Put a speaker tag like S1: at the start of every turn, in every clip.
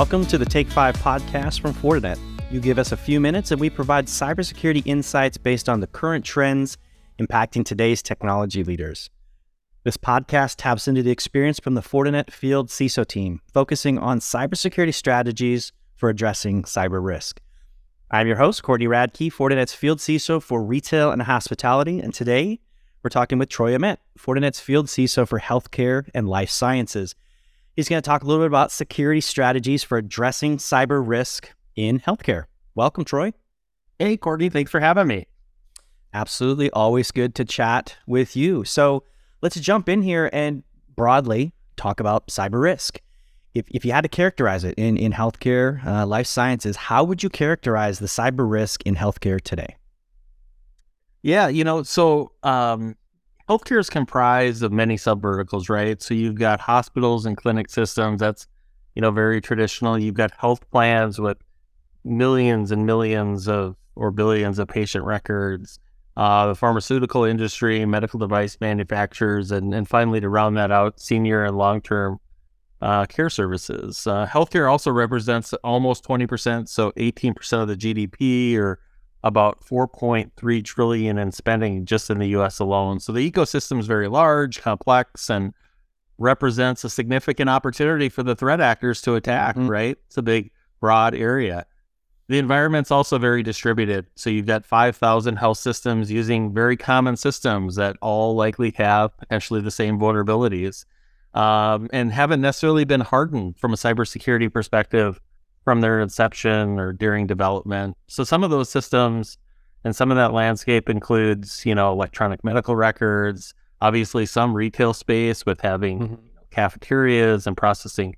S1: Welcome to the Take 5 podcast from Fortinet. You give us a few minutes and we provide cybersecurity insights based on the current trends impacting today's technology leaders. This podcast taps into the experience from the Fortinet Field CISO team, focusing on cybersecurity strategies for addressing cyber risk. I'm your host, Courtney Radke, Fortinet's Field CISO for retail and hospitality, and today we're talking with Troy Ament, Fortinet's Field CISO for healthcare and life sciences. He's going to talk a little bit about security strategies for addressing cyber risk in healthcare. Welcome, Troy.
S2: Hey, Courtney. Thanks for having me.
S1: Absolutely. Always good to chat with you. So let's jump in here and broadly talk about cyber risk. If, if you had to characterize it in, in healthcare, uh, life sciences, how would you characterize the cyber risk in healthcare today?
S2: Yeah, you know, so um, healthcare is comprised of many subverticals, right? So you've got hospitals and clinic systems. That's you know very traditional. You've got health plans with millions and millions of or billions of patient records. Uh, the pharmaceutical industry, medical device manufacturers, and and finally to round that out, senior and long term uh, care services. Uh, healthcare also represents almost twenty percent, so eighteen percent of the GDP or about 4.3 trillion in spending just in the US alone. So the ecosystem is very large, complex, and represents a significant opportunity for the threat actors to attack, mm-hmm. right? It's a big, broad area. The environment's also very distributed. So you've got 5,000 health systems using very common systems that all likely have potentially the same vulnerabilities um, and haven't necessarily been hardened from a cybersecurity perspective from their inception or during development. So some of those systems and some of that landscape includes, you know, electronic medical records, obviously some retail space with having mm-hmm. cafeterias and processing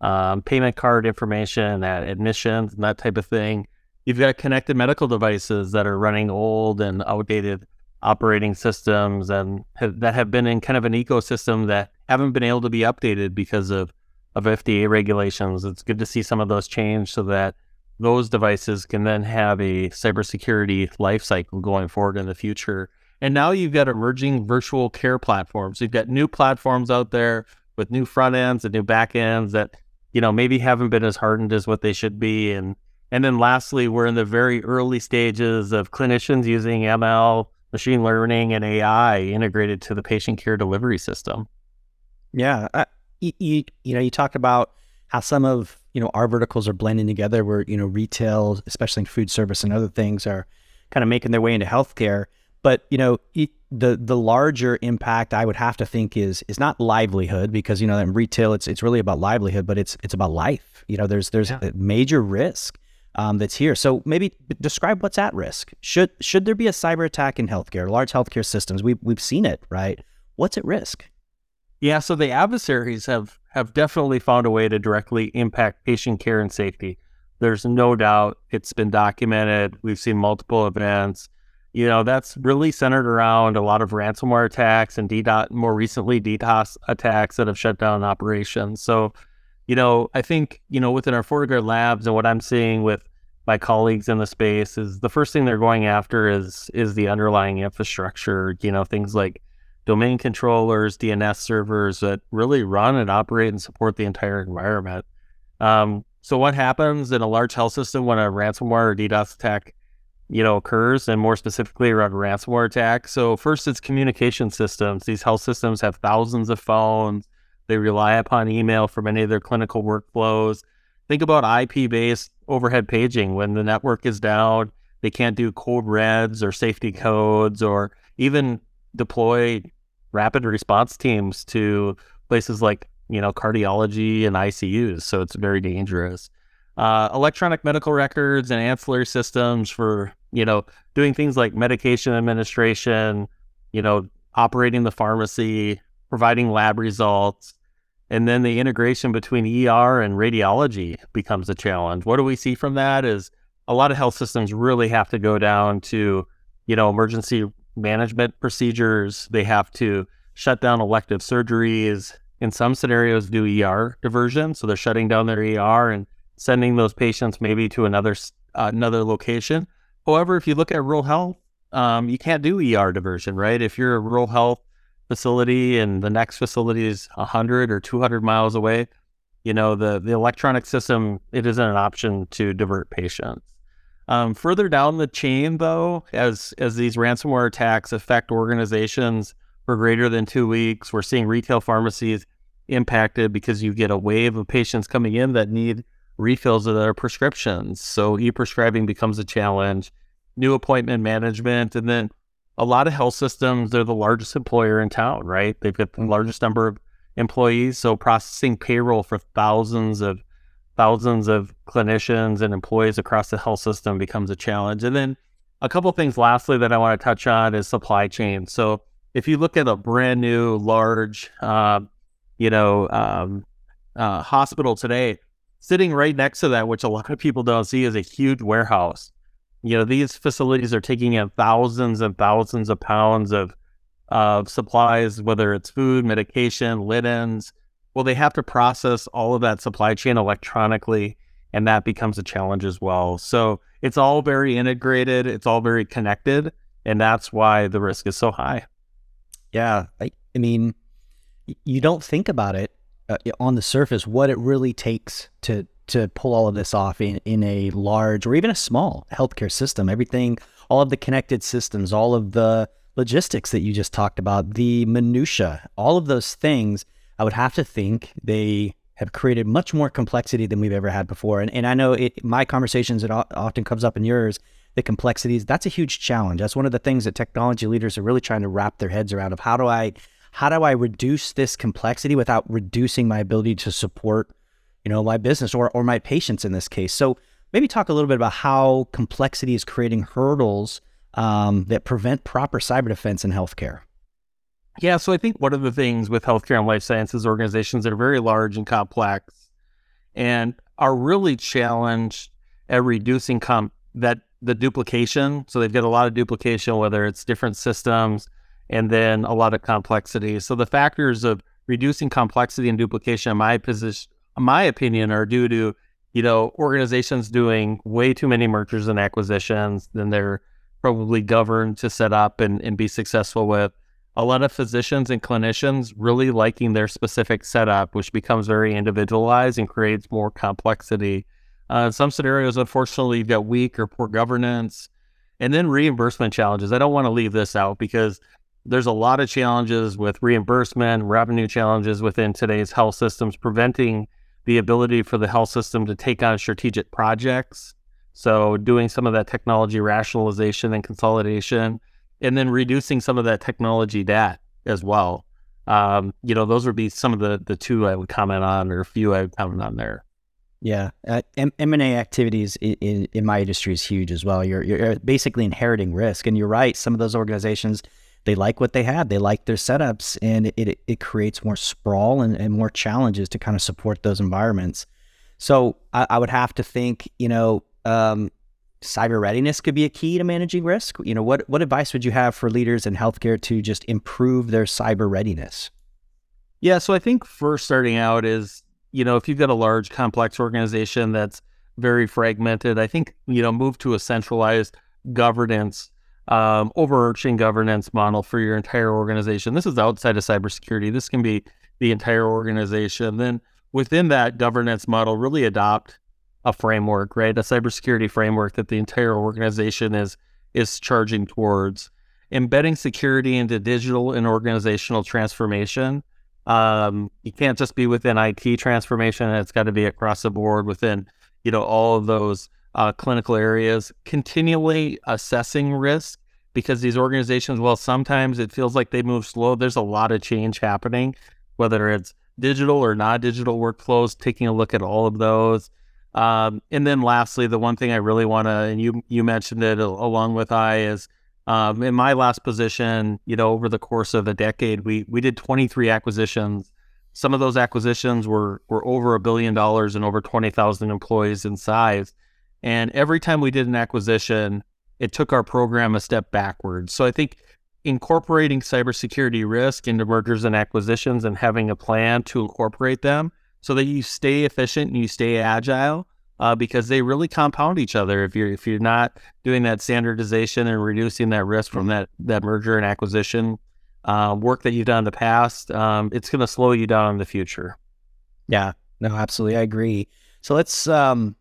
S2: um, payment card information at admissions and that type of thing. You've got connected medical devices that are running old and outdated operating systems and have, that have been in kind of an ecosystem that haven't been able to be updated because of of FDA regulations. It's good to see some of those change so that those devices can then have a cybersecurity life cycle going forward in the future. And now you've got emerging virtual care platforms. You've got new platforms out there with new front ends and new back ends that, you know, maybe haven't been as hardened as what they should be. And and then lastly, we're in the very early stages of clinicians using ML, machine learning, and AI integrated to the patient care delivery system.
S1: Yeah, I, you, you, you know, you talked about how some of you know our verticals are blending together, where you know retail, especially in food service and other things, are kind of making their way into healthcare. But you know, the the larger impact I would have to think is is not livelihood because you know in retail it's it's really about livelihood, but it's it's about life. You know, there's there's yeah. a major risk um, that's here. So maybe describe what's at risk. Should should there be a cyber attack in healthcare, large healthcare systems? we've we've seen it, right? What's at risk?
S2: Yeah, so the adversaries have have definitely found a way to directly impact patient care and safety. There's no doubt it's been documented. We've seen multiple events. You know, that's really centered around a lot of ransomware attacks and DDoS, more recently DDoS attacks that have shut down operations. So, you know, I think, you know, within our FortiGuard labs and what I'm seeing with my colleagues in the space is the first thing they're going after is is the underlying infrastructure, you know, things like domain controllers, DNS servers that really run and operate and support the entire environment. Um, so what happens in a large health system when a ransomware or DDoS attack, you know, occurs, and more specifically around ransomware attack? So first, it's communication systems. These health systems have thousands of phones. They rely upon email for many of their clinical workflows. Think about IP-based overhead paging. When the network is down, they can't do code reds or safety codes or even deploy rapid response teams to places like you know cardiology and ICUs, so it's very dangerous. Uh, electronic medical records and ancillary systems for you know doing things like medication administration, you know operating the pharmacy, providing lab results, and then the integration between ER and radiology becomes a challenge. What do we see from that? Is a lot of health systems really have to go down to you know emergency management procedures. They have to shut down elective surgeries. In some scenarios, do ER diversion. So they're shutting down their ER and sending those patients maybe to another uh, another location. However, if you look at rural health, um, you can't do ER diversion, right? If you're a rural health facility and the next facility is 100 or 200 miles away, you know, the the electronic system it isn't an option to divert patients. Um, further down the chain, though, as as these ransomware attacks affect organizations for greater than two weeks, we're seeing retail pharmacies impacted because you get a wave of patients coming in that need refills of their prescriptions. So e-prescribing becomes a challenge. New appointment management, and then a lot of health systems, they're the largest employer in town, right? They've got the mm-hmm. largest number of employees. So processing payroll for thousands of thousands of clinicians and employees across the health system becomes a challenge. And then a couple things lastly that I want to touch on is supply chain. So if you look at a brand new large, uh, you know, um, uh, hospital today, sitting right next to that, which a lot of people don't see, is a huge warehouse you know, these facilities are taking in thousands and thousands of pounds of of supplies, whether it's food, medication, linens. Well, they have to process all of that supply chain electronically, and that becomes a challenge as well. So it's all very integrated, it's all very connected, and that's why the risk is so high.
S1: Yeah, I, I mean, you don't think about it uh, on the surface what it really takes to to pull all of this off in, in a large or even a small healthcare system. Everything, all of the connected systems, all of the logistics that you just talked about, the minutia, all of those things, I would have to think they have created much more complexity than we've ever had before. And, and I know it, my conversations, it often comes up in yours, the complexities, that's a huge challenge. That's one of the things that technology leaders are really trying to wrap their heads around of how do I, how do I reduce this complexity without reducing my ability to support you know, my business or, or my patients in this case. So maybe talk a little bit about how complexity is creating hurdles um, that prevent proper cyber defense in healthcare.
S2: Yeah, so I think one of the things with healthcare and life sciences organizations that are very large and complex and are really challenged at reducing comp- that the duplication. So they've got a lot of duplication, whether it's different systems and then a lot of complexity. So the factors of reducing complexity and duplication, in my position, my opinion, are due to you know organizations doing way too many mergers and acquisitions than they're probably governed to set up and, and be successful with. A lot of physicians and clinicians really liking their specific setup, which becomes very individualized and creates more complexity. Uh, some scenarios, unfortunately, you've got weak or poor governance. And then reimbursement challenges. I don't want to leave this out because there's a lot of challenges with reimbursement, revenue challenges within today's health systems, preventing the ability for the health system to take on strategic projects. So, doing some of that technology rationalization and consolidation, and then reducing some of that technology debt as well. Um, you know, those would be some of the the two I would comment on, or a few I would comment on there.
S1: Yeah, uh, M and A activities in, in, in my industry is huge as well. You're you're basically inheriting risk, and you're right. Some of those organizations they like what they have, They like their setups, and it, it, it creates more sprawl and, and, more challenges to kind of support those environments. So I, I would have to think, you know, um, cyber readiness could be a key to managing risk. You know, what what advice would you have for leaders in healthcare to just improve their cyber readiness?
S2: Yeah, so I think first starting out is, you know, if you've got a large complex organization that's very fragmented, I think, you know, move to a centralized governance um, overarching governance model for your entire organization. This is outside of cybersecurity. This can be the entire organization. Then within that governance model, really adopt a framework, right? A cybersecurity framework that the entire organization is is charging towards. Embedding security into digital and organizational transformation. Um, you can't just be within IT transformation; it's got to be across the board within, you know, all of those uh, clinical areas, continually assessing risk because these organizations, well, sometimes it feels like they move slow. There's a lot of change happening, whether it's digital or not digital workflows, taking a look at all of those. Um, and then lastly, the one thing I really want to, and you you mentioned it along with I, is um, in my last position, you know, over the course of a decade, we we did 23 acquisitions. Some of those acquisitions were were over a billion dollars and over 20,000 employees in size. And every time we did an acquisition, it took our program a step backwards. So I think incorporating cybersecurity risk into mergers and acquisitions and having a plan to incorporate them so that you stay efficient and you stay agile uh, because they really compound each other. If you're if you're not doing that standardization and reducing that risk from that that merger and acquisition uh, work that you've done in the past, um, it's going to slow you down in the future.
S1: Yeah, No, absolutely, I agree. So let's um,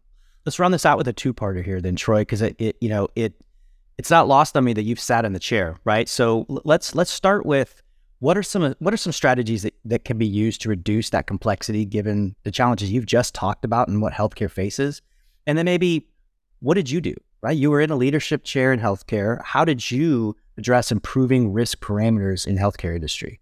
S1: let's run this out with a two-parter here, then, Troy, because it, it, you know, it it's not lost on me that you've sat in the chair, right? So let's let's start with what are some what are some strategies that, that can be used to reduce that complexity given the challenges you've just talked about and what healthcare faces? And then maybe what did you do? Right? You were in a leadership chair in healthcare. How did you address improving risk parameters in healthcare industry?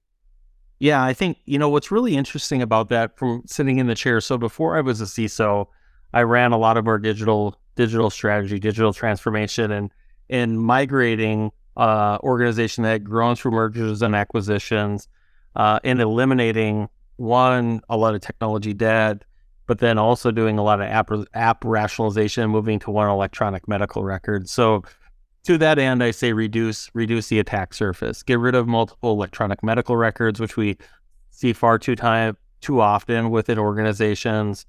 S2: Yeah, I think, you know, what's really interesting about that from sitting in the chair. So before I was a CISO, I ran a lot of our digital digital strategy, digital transformation and and migrating uh, organization that had grown through mergers and acquisitions uh, and eliminating one, a lot of technology debt, but then also doing a lot of app, app rationalization, moving to one electronic medical record. So to that end, I say reduce reduce the attack surface, get rid of multiple electronic medical records, which we see far too time too often within organizations.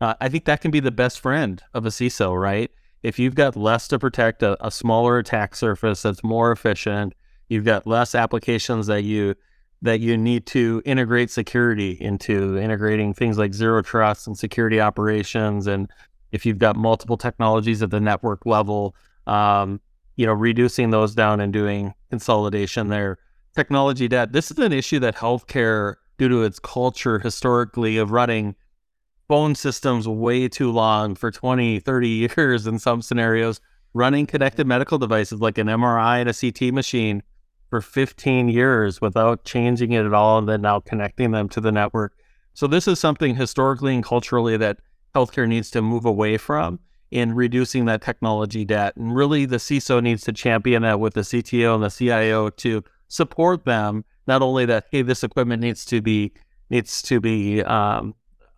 S2: Uh, I think that can be the best friend of a CISO, right? If you've got less to protect, a, a smaller attack surface that's more efficient, you've got less applications that you that you need to integrate security into, integrating things like zero trust and security operations, and if you've got multiple technologies at the network level, um, you know, reducing those down and doing consolidation there. Technology debt. This is an issue that healthcare, due to its culture historically of running phone systems way too long for 20, 30 years in some scenarios, running connected medical devices like an MRI and a CT machine for 15 years without changing it at all and then now connecting them to the network. So this is something historically and culturally that healthcare needs to move away from in reducing that technology debt. And really, the CISO needs to champion that with the CTO and the CIO to support them. Not only that, hey, this equipment needs to be needs to be um,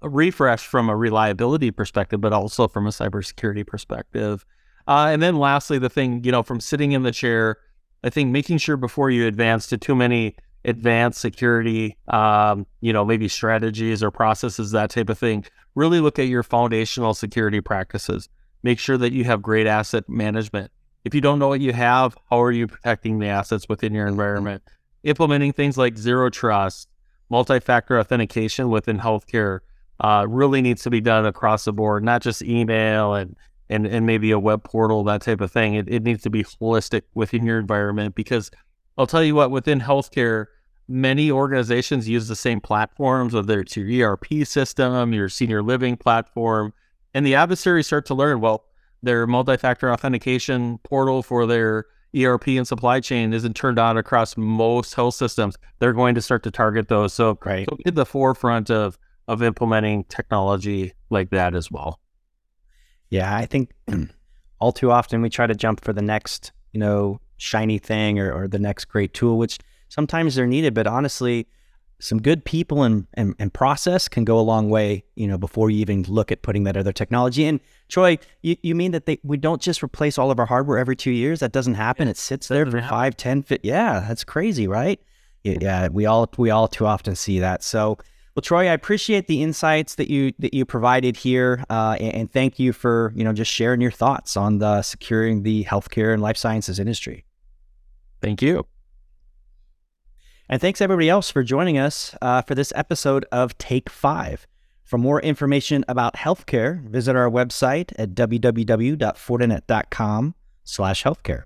S2: refreshed from a reliability perspective, but also from a cybersecurity perspective. Uh, and then lastly, the thing you know, from sitting in the chair, I think making sure before you advance to too many advanced security, um, you know, maybe strategies or processes, that type of thing. Really look at your foundational security practices. Make sure that you have great asset management. If you don't know what you have, how are you protecting the assets within your environment? Implementing things like zero trust, multi factor authentication within healthcare uh, really needs to be done across the board, not just email and, and, and maybe a web portal, that type of thing. It, it needs to be holistic within your environment because I'll tell you what, within healthcare, many organizations use the same platforms, whether it's your ERP system, your senior living platform, and the adversaries start to learn, well, their multi-factor authentication portal for their ERP and supply chain isn't turned on across most health systems. They're going to start to target those. So, right. so at the forefront of of implementing technology like that as well.
S1: Yeah, I think all too often we try to jump for the next, you know, shiny thing or, or the next great tool, which sometimes they're needed, but honestly, some good people and, and, and, process can go a long way, you know, before you even look at putting that other technology in. Troy, you, you mean that they, we don't just replace all of our hardware every two years? That doesn't happen. It sits there for five, ten, fit. Yeah, that's crazy, right? Yeah, we all we all too often see that. So, well, Troy, I appreciate the insights that you that you provided here, uh, and, and thank you for you know just sharing your thoughts on the securing the healthcare and life sciences industry.
S2: Thank you.
S1: And thanks everybody else for joining us uh, for this episode of Take Five. For more information about healthcare, visit our website at www.fortinet.com slash healthcare.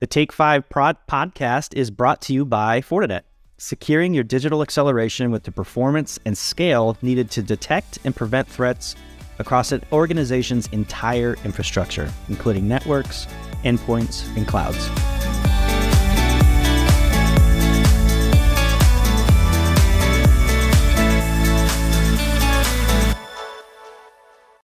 S1: The Take Five prod podcast is brought to you by Fortinet, securing your digital acceleration with the performance and scale needed to detect and prevent threats across an organization's entire infrastructure, including networks, endpoints, and clouds.